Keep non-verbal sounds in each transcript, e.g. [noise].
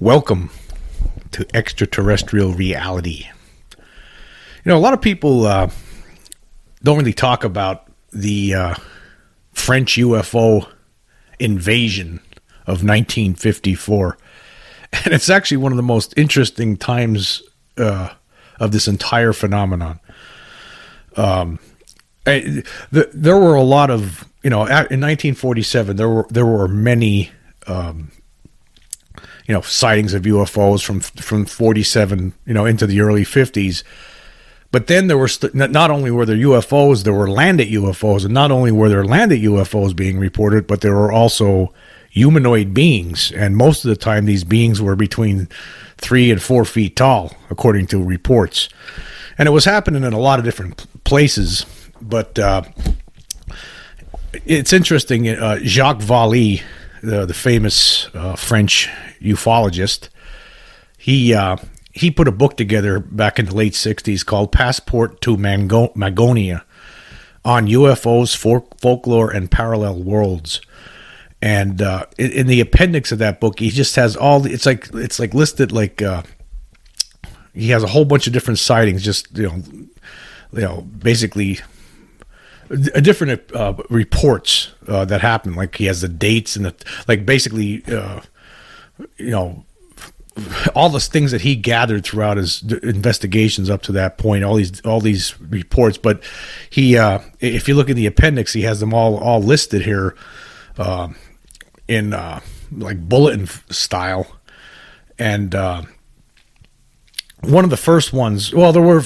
Welcome to extraterrestrial reality. You know, a lot of people uh, don't really talk about the uh, French UFO invasion of 1954. And it's actually one of the most interesting times uh, of this entire phenomenon. Um, I, the, there were a lot of, you know, in 1947, there were there were many um, you know sightings of UFOs from from 47 you know into the early 50s but then there were st- not only were there UFOs there were landed UFOs and not only were there landed UFOs being reported but there were also humanoid beings. And most of the time these beings were between 3 and 4 feet tall according to reports. And it was happening in a lot of different places. But uh, it's interesting uh, Jacques Vallée the, the famous uh, French ufologist, he uh, he put a book together back in the late '60s called "Passport to Mango- Magonia" on UFOs, folk- folklore, and parallel worlds. And uh, in, in, the appendix of that book, he just has all. The, it's like it's like listed like uh, he has a whole bunch of different sightings. Just you know, you know, basically a different uh, reports uh, that happen. Like he has the dates and the like. Basically, uh, you know, all the things that he gathered throughout his investigations up to that point. All these all these reports, but he, uh, if you look at the appendix, he has them all all listed here uh, in uh, like bulletin style, and one of the first ones. Well, there were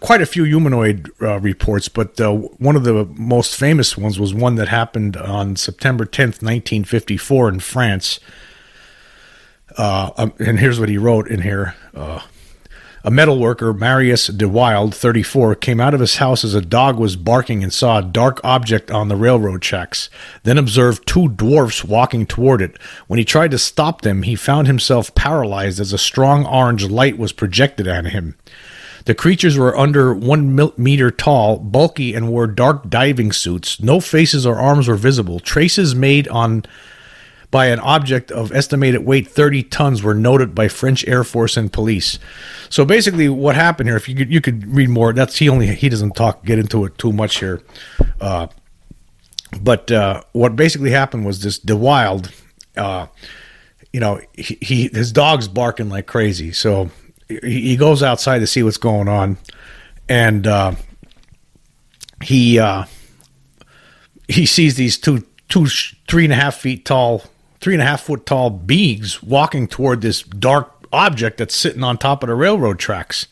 quite a few humanoid uh, reports, but uh, one of the most famous ones was one that happened on September 10th, 1954, in France. Uh, um, and here's what he wrote in here. Uh, a metal worker, Marius Dewilde, 34, came out of his house as a dog was barking and saw a dark object on the railroad tracks, then observed two dwarfs walking toward it. When he tried to stop them, he found himself paralyzed as a strong orange light was projected at him. The creatures were under one meter tall, bulky, and wore dark diving suits. No faces or arms were visible. Traces made on by an object of estimated weight 30 tons were noted by French Air Force and police. So basically, what happened here? If you could, you could read more. That's he only he doesn't talk get into it too much here. Uh, but uh, what basically happened was this Wild, uh, you know, he, he, his dog's barking like crazy. So he, he, goes outside to see what's going on, and uh, he uh, he sees these two two three and a half feet tall three and a half foot tall beings walking toward this dark object that's sitting on top of the railroad tracks.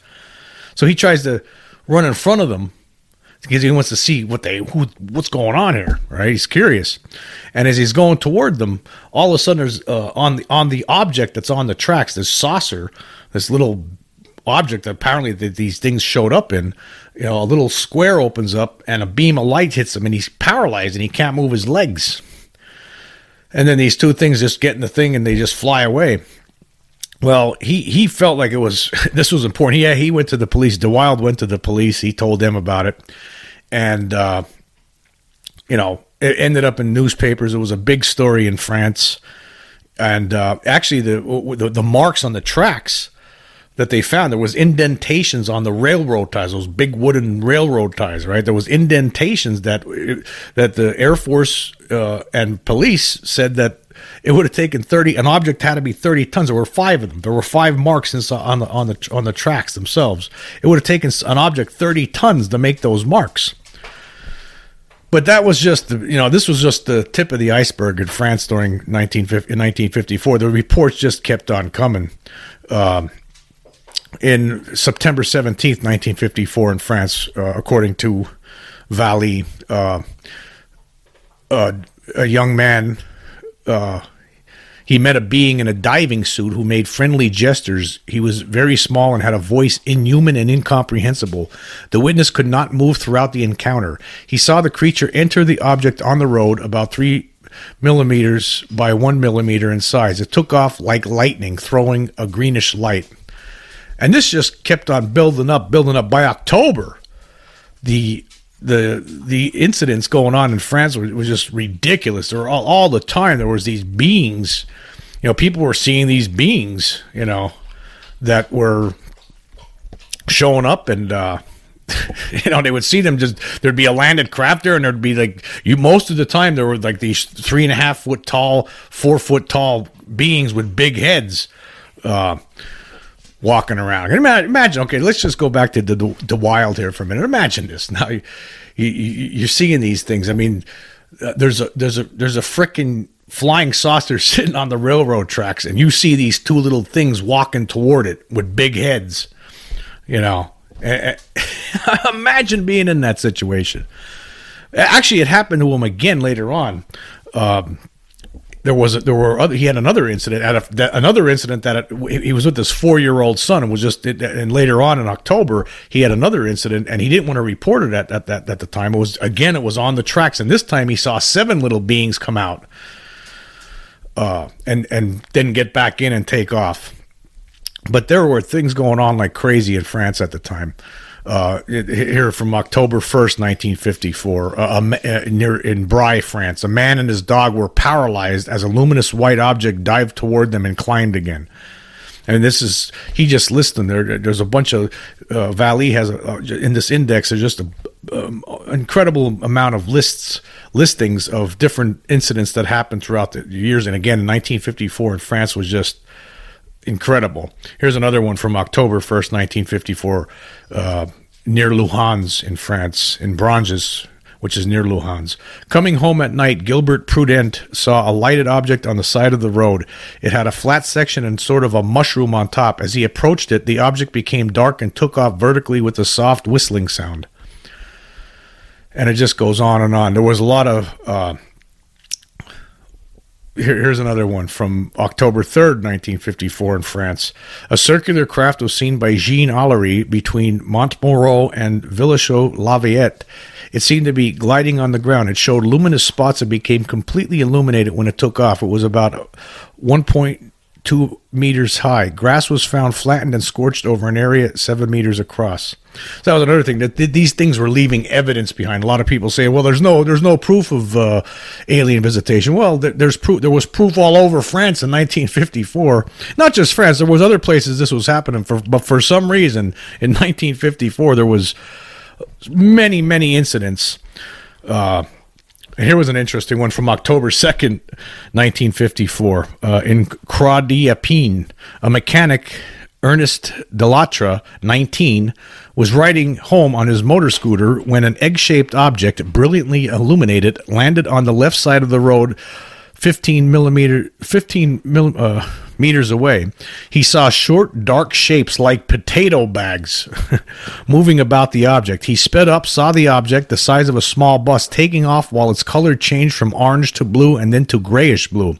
So he tries to run in front of them because he wants to see what they who what's going on here, right? He's curious, and as he's going toward them, all of a sudden there's uh, on the on the object that's on the tracks, this saucer, this little object that apparently that these things showed up in. You know, a little square opens up and a beam of light hits him, and he's paralyzed and he can't move his legs. And then these two things just get in the thing and they just fly away. Well, he, he felt like it was [laughs] this was important. Yeah, he, went to the police. Dewilde went to the police. He told them about it, and uh, you know it ended up in newspapers. It was a big story in France, and uh, actually the, the the marks on the tracks that they found. There was indentations on the railroad ties those big wooden railroad ties right? There was indentations that that the air force uh, and police said that it would have taken 30 an object had to be 30 tons. There were five of them. There were five marks on the on the on the tracks themselves. It would have taken an object 30 tons to make those marks. But that was just the, you know this was just the tip of the iceberg in France during 1954 the reports just kept on coming. Um, in September 17th, 1954, in France, uh, according to Vallée, uh, uh, a young man, uh, he met a being in a diving suit who made friendly gestures. He was very small and had a voice inhuman and incomprehensible. The witness could not move throughout the encounter. He saw the creature enter the object on the road about three millimeters by one millimeter in size. It took off like lightning, throwing a greenish light. And this just kept on building up, building up. By October, the the the incidents going on in France was, was just ridiculous. There were all, all the time there was these beings you know, people were seeing these beings, you know, that were showing up and uh [laughs] you know, they would see them just there'd be a landed craft there and there'd be like you most of the time there were like these three and a half foot tall, four foot tall beings with big heads uh walking around. Imagine, imagine okay, let's just go back to the, the, wild here for a minute. Imagine this. Now you, you you're seeing these things. I mean, uh, there's a there's a there's a freaking flying saucer [laughs] sitting on the railroad tracks and you see these two little things walking toward it with big heads you know [laughs] imagine being in that situation actually it happened to him again later on um, there was a, there were other he had another incident at a, that, another incident that it, he was with his four year old son and was just and later on in October he had another incident and he didn't want to report it at, at that at the time it was again it was on the tracks and this time he saw seven little beings come out uh, and and then get back in and take off. But there were things going on like crazy in France at the time. Uh, here from October 1st, 1954, uh, uh, near in Bry, France, a man and his dog were paralyzed as a luminous white object dived toward them and climbed again. And this is he just listed there. There's a bunch of uh, Vallée has a, uh, in this index. There's just an um, incredible amount of lists listings of different incidents that happened throughout the years. And again, in 1954 in France was just incredible. Here's another one from October 1st, 1954, uh, near Louhans in France, in Branges, which is near Louhans. Coming home at night, Gilbert Prudent saw a lighted object on the side of the road. It had a flat section and sort of a mushroom on top. As he approached it, the object became dark and took off vertically with a soft whistling sound and it just goes on and on. There was a lot of. Uh, here, here's another one from October 3rd, 1954, in France. A circular craft was seen by Jean Allery between Montmoreau and Villechaux-la-Viette. It seemed to be gliding on the ground. It showed luminous spots and became completely illuminated when it took off. It was about 1.2 meters high. Grass was found flattened and scorched over an area seven meters across. So that was another thing that th- these things were leaving evidence behind. A lot of people say, "Well, there's no there's no proof of uh, alien visitation." Well, th- there's proof. There was proof all over France in 1954. Not just France. There was other places this was happening. For but for some reason in 1954 there was many many incidents. Uh, here was an interesting one from October 2nd, 1954. Uh, in Croix d'Epine, a mechanic Ernest Delattre, 19, was riding home on his motor scooter when an egg shaped object, brilliantly illuminated, landed on the left side of the road 15 millimeter 15 mil, uh, meters away. He saw short dark shapes like potato bags [laughs] moving about the object. He sped up saw the object the size of a small bus taking off while its color changed from orange to blue and then to grayish blue.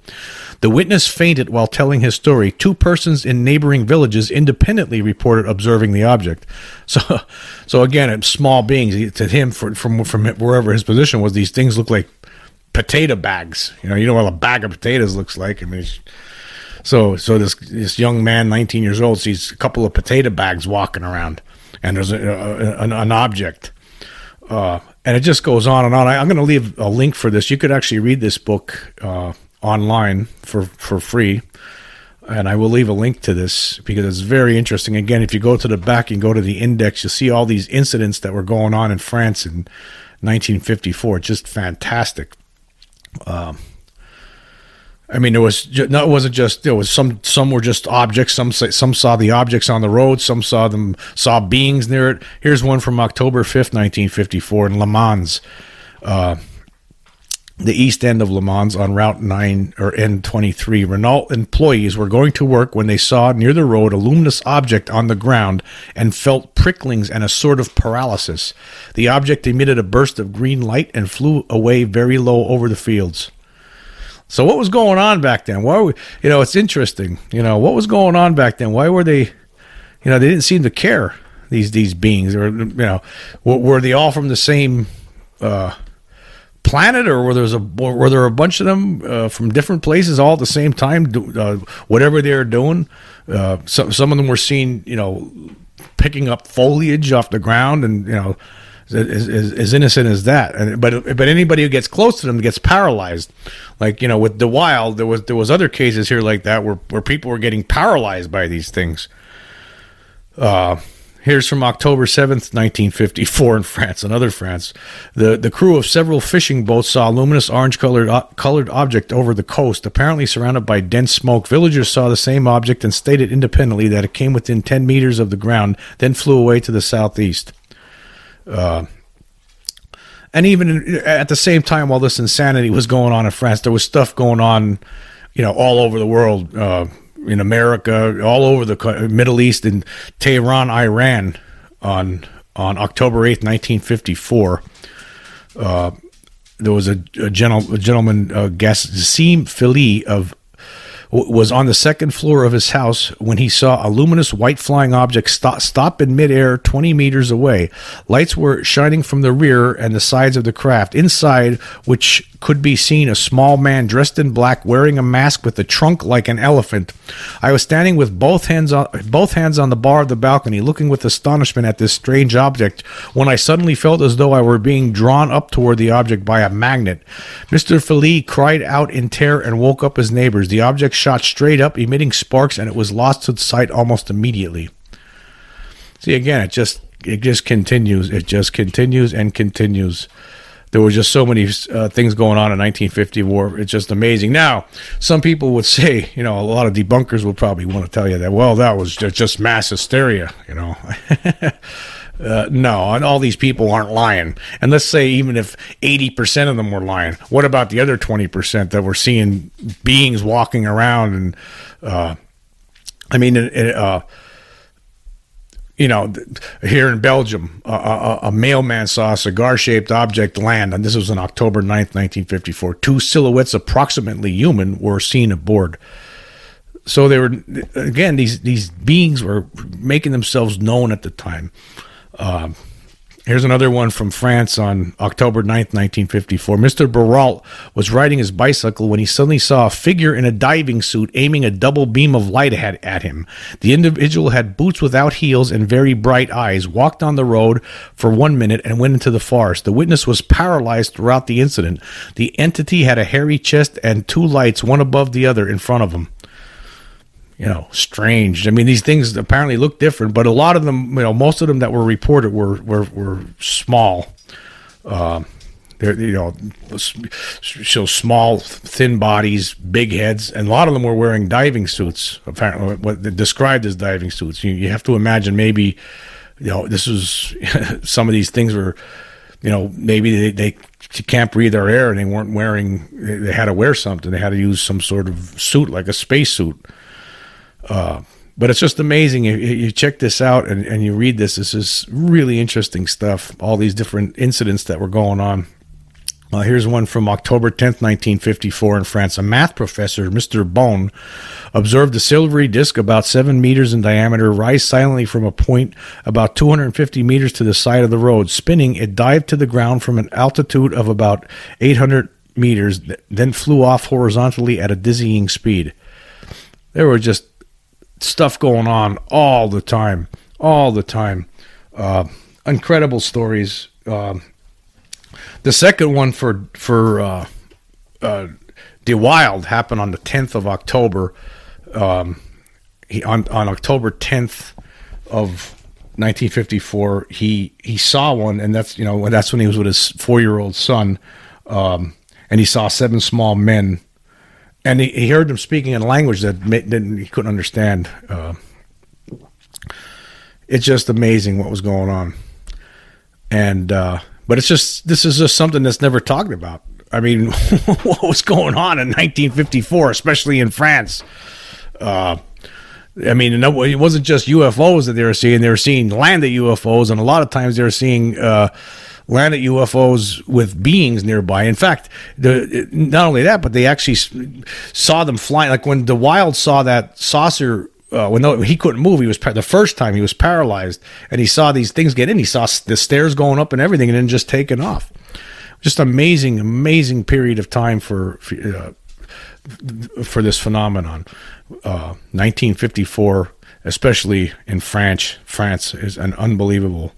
The witness fainted while telling his story. Two persons in neighboring villages independently reported observing the object. So [laughs] so again small beings. To him for, from from wherever his position was these things look like potato bags. You know, you know what a bag of potatoes looks like. I mean, so so this this young man, 19 years old, sees a couple of potato bags walking around, and there's a, a, an, an, object. Uh, and it just goes on and on. I, am going to leave a link for this. You could actually read this book uh, online for for free, and I will leave a link to this because it's very interesting. Again, if you go to the back and go to the index, you'll see all these incidents that were going on in France in 1954. Just fantastic. Um, I mean, it was just, it wasn't just there was some some were just objects. Some some saw the objects on the road. Some saw them saw beings near it. Here's one from October fifth, nineteen fifty four, in Le Mans. Uh, the east end of Le Mans on Route 9 or N23. Renault employees were going to work when they saw near the road a luminous object on the ground and felt pricklings and a sort of paralysis. The object emitted a burst of green light and flew away very low over the fields. So what was going on back then? Why were, you know, it's interesting. You know, what was going on back then? Why were they you know, they didn't seem to care these these beings or you know, were, they all from the same uh planet, or were there a were there a bunch of them uh, from different places all at the same time, do, uh, whatever they were doing? Uh, some some of them were seen, you know, picking up foliage off the ground, and you know, as, as, as innocent as that. And, but but anybody who gets close to them gets paralyzed. Like you know, with Dewilde, there was there was other cases here like that where where people were getting paralyzed by these things. Uh, Here's from October 7th, 1954 in France, another France. The, the crew of several fishing boats saw a luminous orange colored, uh, colored object over the coast, apparently surrounded by dense smoke. Villagers saw the same object and stated independently that it came within 10 meters of the ground, then flew away to the southeast. Uh, and even at the same time, while this insanity was going on in France, there was stuff going on, you know, all over the world. Uh, in America, all over the Middle East, in Tehran, Iran, on on October eighth, nineteen fifty four. Uh, there was a, a, gentle, a gentleman, uh, Gassim Fili of was on the second floor of his house when he saw a luminous white flying object stop, stop in midair 20 meters away. Lights were shining from the rear and the sides of the craft. Inside, which could be seen a small man dressed in black wearing a mask with a trunk like an elephant. I was standing with both hands on both hands on the bar of the balcony looking with astonishment at this strange object when I suddenly felt as though I were being drawn up toward the object by a magnet. Mr. Fili cried out in terror and woke up his neighbors. The object shot straight up emitting sparks and it was lost to sight almost immediately. See again it just it just continues it just continues and continues there were just so many uh, things going on in 1950 war. It's just amazing. Now, some people would [laughs] say, you know, a lot of debunkers will probably want to tell you that, well, that was just mass hysteria, you know. [laughs] uh, no, and all these people aren't lying. And let's say even if 80% of them were lying, what about the other 20% that were seeing beings walking around and, uh, I mean, uh, you know, here in Belgium, a, a mailman saw a cigar shaped object land, and this was on October 9th, 1954. Two silhouettes, approximately human, were seen aboard. So they were, again, these, these beings were making themselves known at the time. Um, Here's another one from France on October 9th, 1954. Mr. Baralt was riding his bicycle when he suddenly saw a figure in a diving suit aiming a double beam of light at, at him. The individual had boots without heels and very bright eyes, walked on the road for one minute, and went into the forest. The witness was paralyzed throughout the incident. The entity had a hairy chest and two lights, one above the other, in front of him you know, strange. I mean, these things apparently look different, but a lot of them, you know, most of them that were reported were were, were small. Uh, they're you know, so small, thin bodies, big heads, and a lot of them were wearing diving suits. Apparently, what they described as diving suits. You, you have to imagine maybe, you know, this was [laughs] some of these things were, you know, maybe they, they can't breathe their air and they weren't wearing. They had to wear something. They had to use some sort of suit, like a space suit. Uh, but it's just amazing. You, you check this out and, and you read this. This is really interesting stuff. All these different incidents that were going on. Uh, here's one from October 10th, 1954, in France. A math professor, Mr. Bone, observed a silvery disk about seven meters in diameter rise silently from a point about 250 meters to the side of the road. Spinning, it dived to the ground from an altitude of about 800 meters, then flew off horizontally at a dizzying speed. There were just stuff going on all the time, all the time. Uh, incredible stories. Uh, the second one for for uh, uh, Dewilde happened on the 10th of October. Um, he, on on October 10th of 1954, he he saw one, and that's you know that's when he was with his four year old son, um, and he saw seven small men and he, he heard them speaking in a language that didn't, he couldn't understand. Uh, it's just amazing what was going on, and uh, but it's just this is just something that's never talked about. I mean, [laughs] what was going on in 1954, especially in France? Uh, I mean, it wasn't just UFOs that they were seeing; they were seeing landed UFOs, and a lot of times they were seeing uh, landed UFOs with beings nearby. In fact, the, not only that, but they actually saw them flying. Like when Dewilde saw that saucer uh, when no, he couldn't move, he was the first time he was paralyzed, and he saw these things get in. He saw the stairs going up and everything, and then just taking off. Just amazing, amazing period of time for for, uh, for this phenomenon. Uh, 1954, especially in France, France is an unbelievable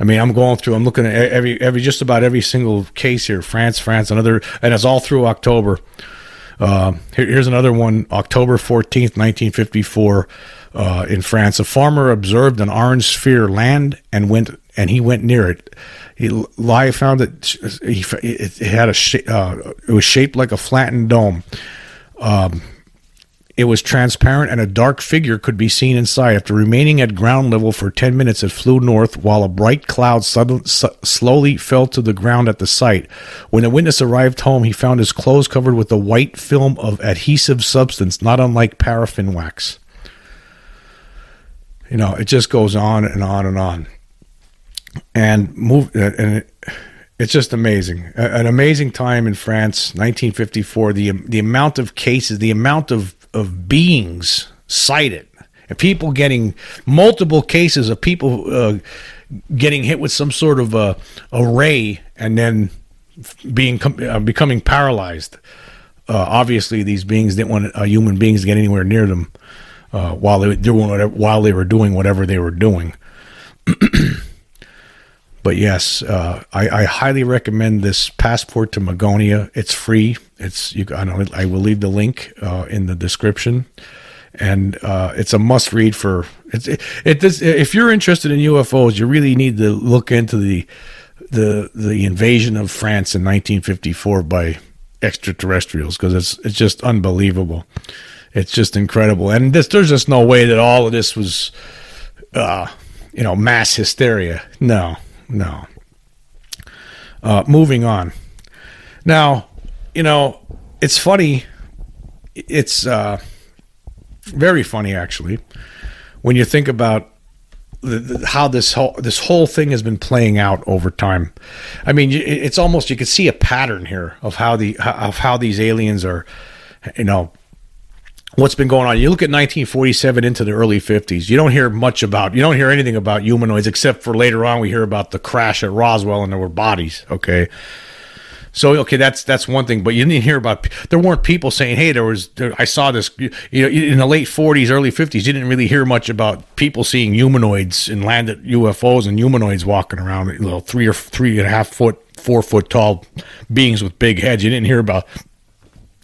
I mean, I'm going through. I'm looking at every every just about every single case here. France, France, another, and it's all through October. Uh, here, here's another one. October 14th, 1954, uh, in France, a farmer observed an orange sphere land and went and he went near it. He live found that he it, had a uh, it was shaped like a flattened dome. Um, it was transparent and a dark figure could be seen inside. After remaining at ground level for 10 minutes, it flew north while a bright cloud suddenly, slowly fell to the ground at the site. When the witness arrived home, he found his clothes covered with a white film of adhesive substance, not unlike paraffin wax. You know, it just goes on and on and on. And move and it, it's just amazing. An amazing time in France, 1954. The the amount of cases, the amount of of beings sighted, and people getting multiple cases of people uh, getting hit with some sort of a, a ray and then being uh, becoming paralyzed. Uh, obviously, these beings didn't want uh, human beings to get anywhere near them uh, while they were doing whatever, while they were doing whatever they were doing. [clears throat] but yes, uh, I, I, highly recommend this passport to Magonia. It's free. It's you. I, I will leave the link uh, in the description, and uh, it's a must read for. It's it, it If you're interested in UFOs, you really need to look into the the the invasion of France in 1954 by extraterrestrials because it's it's just unbelievable. It's just incredible, and this, there's just no way that all of this was, uh, you know, mass hysteria. No, no. Uh, moving on. Now, you know, it's funny. It's uh, very funny, actually, when you think about the, the, how this whole this whole thing has been playing out over time. I mean, it's almost you can see a pattern here of how the of how these aliens are, you know, what's been going on. You look at 1947 into the early 50s. You don't hear much about. You don't hear anything about humanoids except for later on we hear about the crash at Roswell and there were bodies. Okay. So okay, that's that's one thing, but you didn't hear about. There weren't people saying, "Hey, there was." There, I saw this. You know, in the late '40s, early '50s, you didn't really hear much about people seeing humanoids and landed UFOs and humanoids walking around. You know, three or three and a half foot, four foot tall beings with big heads. You didn't hear about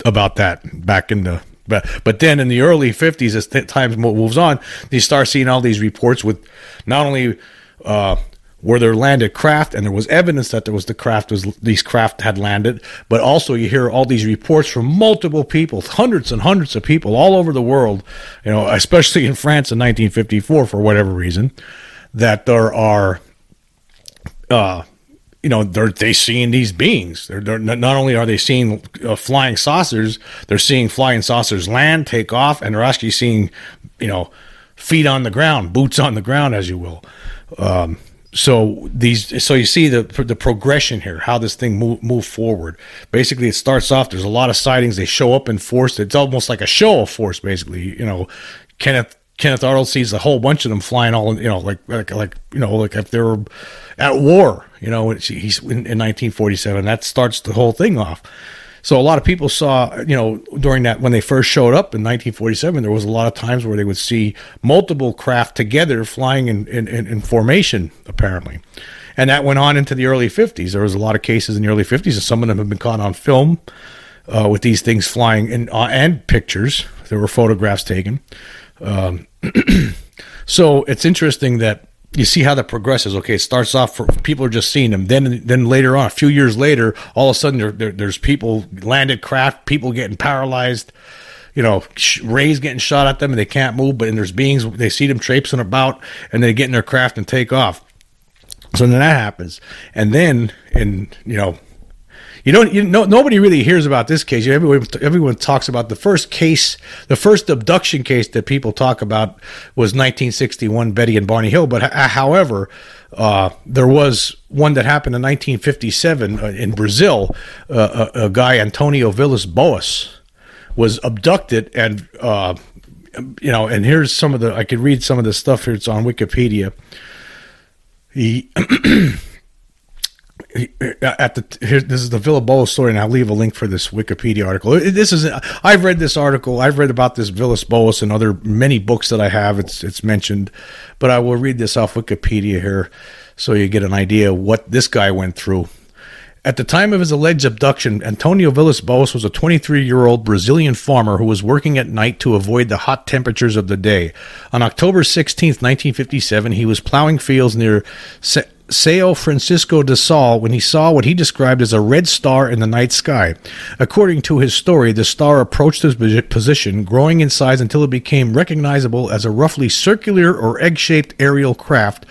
about that back in the but but then in the early 50s, as th- time moves on, you start seeing all these reports with not only uh, where there landed craft, and there was evidence that there was the craft was these craft had landed, but also you hear all these reports from multiple people, hundreds and hundreds of people all over the world, you know, especially in France in 1954 for whatever reason, that there are uh, you know they're they seeing these beings. They're, they're not only are they seeing uh, flying saucers, they're seeing flying saucers land, take off, and they're actually seeing you know feet on the ground, boots on the ground, as you will. Um, so these, so you see the the progression here, how this thing move move forward. Basically, it starts off. There's a lot of sightings. They show up in force. It's almost like a show of force. Basically, you know, Kenneth Kenneth Arnold sees a whole bunch of them flying all, you know, like like like you know, like if they were at war you know, he's in, in 1947. That starts the whole thing off. So a lot of people saw, you know, during that when they first showed up in 1947, there was a lot of times where they would see multiple craft together flying in, in, in formation, apparently. And that went on into the early 50s. There was a lot of cases in the early 50s, and some of them have been caught on film uh, with these things flying in, uh, and pictures. There were photographs taken. Um, [clears throat] so it's interesting that you see how that progresses. Okay, it starts off for people are just seeing them. Then, then later on, a few years later, all of a sudden there, there, there's people landed craft, people getting paralyzed. You know, rays getting shot at them and they can't move. But and there's beings they see them traipsing about and they get in their craft and take off. So then that happens, and then and you know you don't you know nobody really hears about this case. Everyone everyone talks about the first case the first abduction case that people talk about was 1961 betty and barney hill. But however uh, there was one that happened in 1957 uh, in brazil. Uh, a, a, guy antonio villas boas was abducted and uh, you know and here's some of the i could read some of the stuff here. It's on wikipedia. He [clears throat] at the here, this is the Villas-Boas story, and I'll leave a link for this Wikipedia article. This is I've read this article. I've read about this Villas-Boas and other many books that I have. It's it's mentioned, but I will read this off Wikipedia here. so you get an idea what this guy went through. At the time of his alleged abduction, Antonio Villas Boas was a 23 year old Brazilian farmer who was working at night to avoid the hot temperatures of the day. On October 16, 1957, he was plowing fields near Sao Francisco de Sal when he saw what he described as a red star in the night sky. According to his story, the star approached his position, growing in size until it became recognizable as a roughly circular or egg shaped aerial craft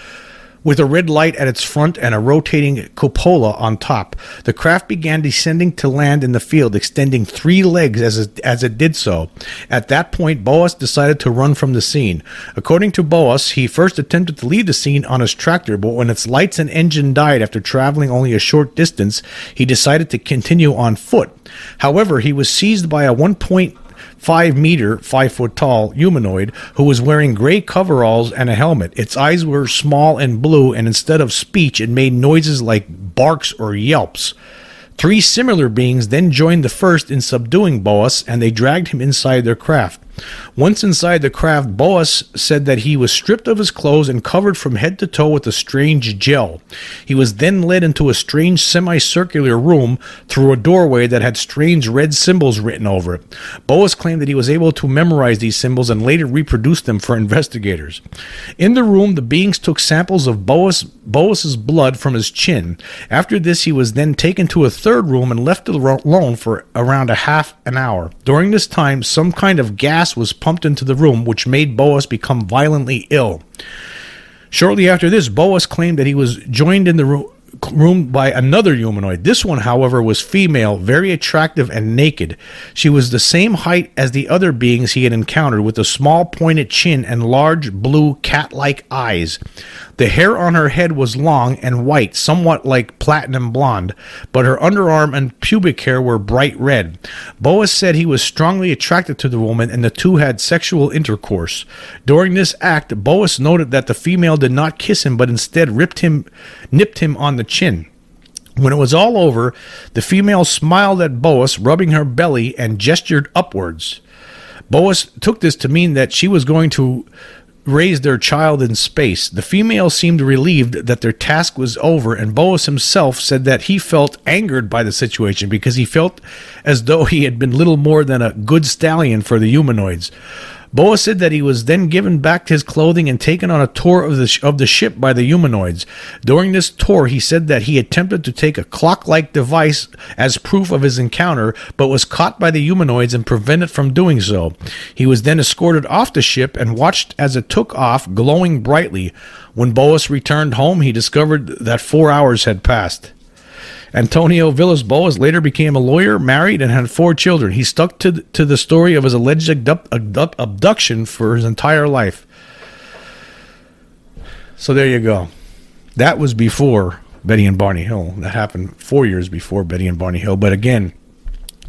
with a red light at its front and a rotating cupola on top. The craft began descending to land in the field, extending three legs as it, as it did so. At that point, Boas decided to run from the scene. According to Boas, he first attempted to leave the scene on his tractor, but when its lights and engine died after traveling only a short distance, he decided to continue on foot. However, he was seized by a 1.0 five meter, five foot tall humanoid who was wearing gray coveralls and a helmet. Its eyes were small and blue, and instead of speech, it made noises like barks or yelps. Three similar beings then joined the first in subduing Boas, and they dragged him inside their craft. Once inside the craft, Boas said that he was stripped of his clothes and covered from head to toe with a strange gel. He was then led into a strange semicircular room through a doorway that had strange red symbols written over it. Boas claimed that he was able to memorize these symbols and later reproduce them for investigators. In the room, the beings took samples of Boas Boas's blood from his chin. After this, he was then taken to a third room and left alone for around a half an hour. During this time, some kind of gas was pumped into the room, which made Boas become violently ill. Shortly after this, Boas claimed that he was joined in the room room by another humanoid. This one, however, was female, very attractive and naked. She was the same height as the other beings he had encountered, with a small pointed chin and large blue cat like eyes. The hair on her head was long and white, somewhat like platinum blonde, but her underarm and pubic hair were bright red. Boas said he was strongly attracted to the woman and the two had sexual intercourse. During this act, Boas noted that the female did not kiss him but instead ripped him nipped him on the chin. When it was all over, the female smiled at Boas, rubbing her belly, and gestured upwards. Boas took this to mean that she was going to raise their child in space. The female seemed relieved that their task was over, and Boas himself said that he felt angered by the situation because he felt as though he had been little more than a good stallion for the humanoids. Boas said that he was then given back his clothing and taken on a tour of the, of the ship by the humanoids. During this tour, he said that he attempted to take a clock like device as proof of his encounter, but was caught by the humanoids and prevented from doing so. He was then escorted off the ship and watched as it took off, glowing brightly. When Boas returned home, he discovered that four hours had passed. Antonio Villas Boas later became a lawyer, married, and had four children. He stuck to, to the story of his alleged abduction for his entire life. So there you go. That was before Betty and Barney Hill. That happened four years before Betty and Barney Hill. But again,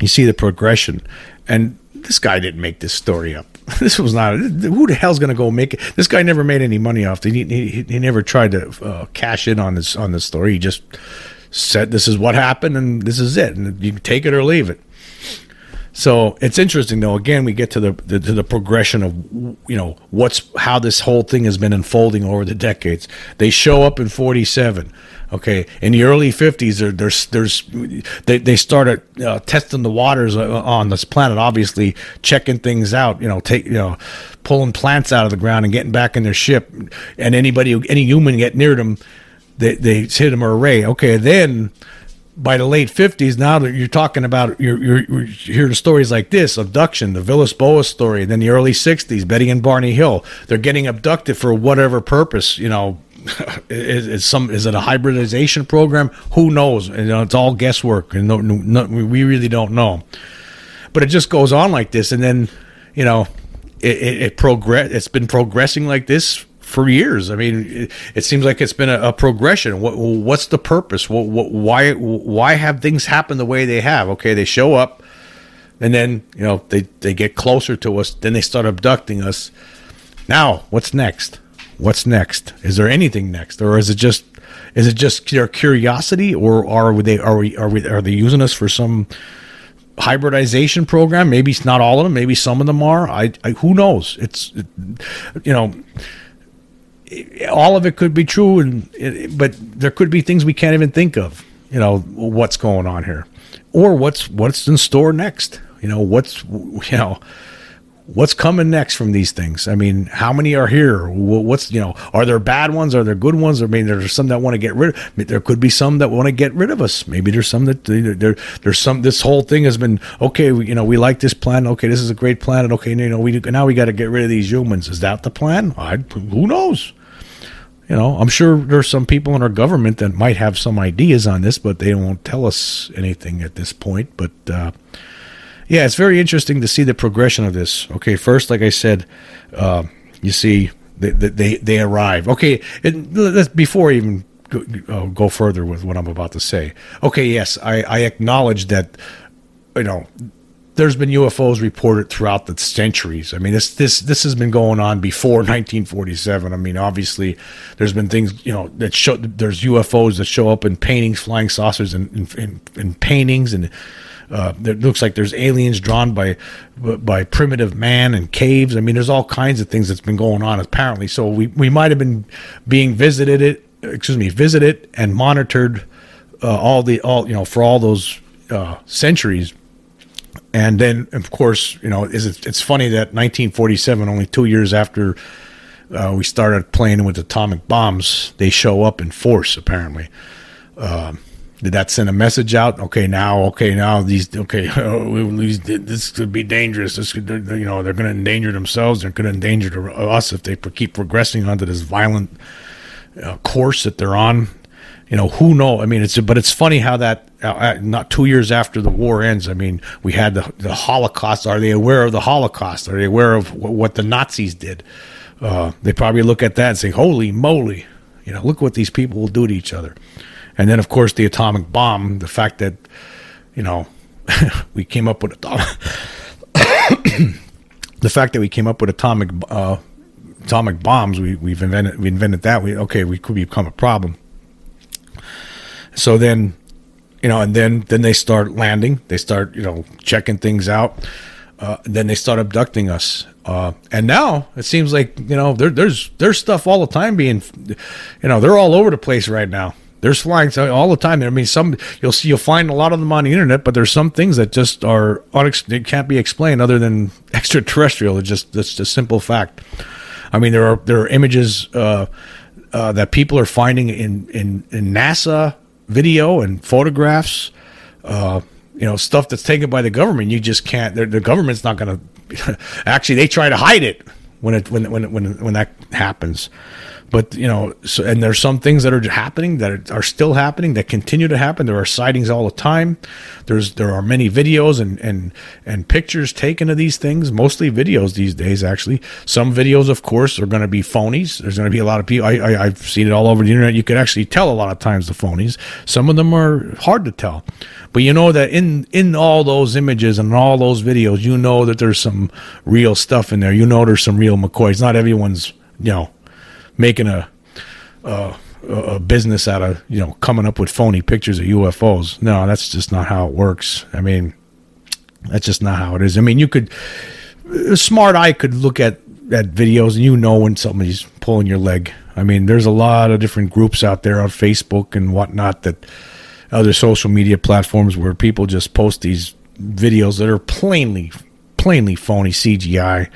you see the progression. And this guy didn't make this story up. [laughs] This was not. Who the hell's going to go make it? This guy never made any money off. He, he, he never tried to uh, cash in on this on this story. He just said this is what happened and this is it and you can take it or leave it. So it's interesting though. Again we get to the, the, to the progression of you know what's how this whole thing has been unfolding over the decades. They show up in 47 okay? In the early 50s there, there's there's they, they started uh, testing the waters uh, on this planet obviously checking things out you know take you know pulling plants out of the ground and getting back in their ship. And anybody any human get near them they they hit them array. Okay, then by the late 50s, now that you're talking about, you're, you're, you're hearing stories like this abduction, the Villas Boas story, then the early 60s, Betty and Barney Hill. They're getting abducted for whatever purpose, you know. [laughs] is, is, some is it a hybridization program? Who knows? You know, it's all guesswork, and no, no, we really don't know. But it just goes on like this, and then you know, it, it, it progress. It's been progressing like this for years. I mean, it, it seems like it's been a, a progression. What, what's the purpose? What, what, why why have things happen the way they have? Okay, they show up, and then you know they they get closer to us. Then they start abducting us. Now, what's next? What's next? Is there anything next, or is it just is it just their curiosity, or are they are we are we are they using us for some? hybridization program maybe it's not all of them maybe some of them are i, I who knows it's you know all of it could be true, and but there could be things we can't even think of. You know what's going on here, or what's what's in store next. You know what's you know what's coming next from these things? I mean, how many are here? What's you know, are there bad ones? Are there good ones? I mean, there's some that want to get rid. of There could be some that want to get rid of us. Maybe there's some that there there's some. This whole thing has been okay. We, you know, we like this plan. Okay, this is a great plan. And okay, you know, we now we got to get rid of these humans. Is that the plan? I who knows. You know, I'm sure there's some people in our government that might have some ideas on this, but they won't tell us anything at this point. But uh, yeah, it's very interesting to see the progression of this. Okay, first, like I said, uh, you see they, they they arrive. Okay, it, before I even go, uh, go, further with what I'm about to say. Okay, yes, I, I acknowledge that you know there's been UFOs reported throughout the centuries. I mean, this this this has been going on before [laughs] 1947. I mean, obviously, there's been things you know that show there's UFOs that show up in paintings, flying saucers, and in, in, in, paintings, and uh, it looks like there's aliens drawn by by primitive man and caves. I mean, there's all kinds of things that's been going on apparently. So we we might have been being visited it, excuse me, visited and monitored uh, all the all you know for all those uh, centuries. And then, of course, you know, is it, it's funny that 1947, only two years after uh, we started playing with atomic bombs, they show up in force. Apparently, uh, did that send a message out? Okay, now, okay, now these, okay, [laughs] these, this could be dangerous. This could, you know, they're going to endanger themselves. They're going to endanger us if they keep progressing onto this violent uh, course that they're on. You know, who know? I mean, it's but it's funny how that uh, uh, not two years after the war ends. I mean, we had the the Holocaust. Are they aware of the Holocaust? Are they aware of what, what the Nazis did? Uh, they probably look at that and say, "Holy moly!" You know, look what these people will do to each other. And then, of course, the atomic bomb, the fact that, you know, [laughs] we came up with [coughs] the fact that we came up with atomic, uh, atomic bombs, we, we've invented, we invented that. We, okay, we could become a problem. So then, you know, and then, then they start landing, they start, you know, checking things out. Uh, then they start abducting us. Uh, and now it seems like you know there, there's there's stuff all the time being, you know, they're all over the place right now. There's flying all the time. I mean, some you'll see you'll find a lot of them on the internet, but there's some things that just are unex- it can't be explained other than [laughs] extraterrestrial. It's just that's a simple fact. I mean, there are there are images uh, uh, that people are finding in, in in NASA video and photographs. Uh, you know, stuff that's taken by the government. You just can't. The government's not going [laughs] to. Actually, they try to hide it when it when when when when that happens but you know so, and there's some things that are happening that are still happening that continue to happen. There are sightings all the time. There's there are many videos and and and pictures taken of these things mostly videos these days actually. Some videos of course are going to be phonies. There's going to be a lot of people I, I i've seen it all over the internet. You could actually tell a lot of times the phonies. Some of them are hard to tell. But you know that in in all those images and all those videos you know that there's some real stuff in there. You know there's some real mccoys. Not everyone's you know making a, a a business out of you know coming up with phony pictures of UFOs. No, that's just not how it works. I mean, that's just not how it is. I mean, you could a smart eye could look at at videos and you know when somebody's pulling your leg. I mean, there's a lot of different groups out there on Facebook and whatnot that other social media platforms where people just post these videos that are plainly plainly phony CGI.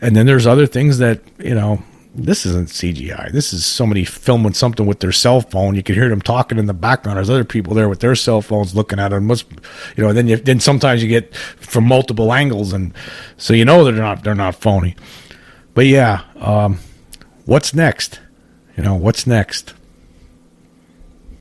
And then there's other things that, you know, this isn't CGI. This is somebody filming something with their cell phone. You can hear them talking in the background. There's other people there with their cell phones looking at them. Must, you know, then you, then sometimes you get from multiple angles, and so you know they're not they're not phony. But yeah, um, what's next? You know, what's next?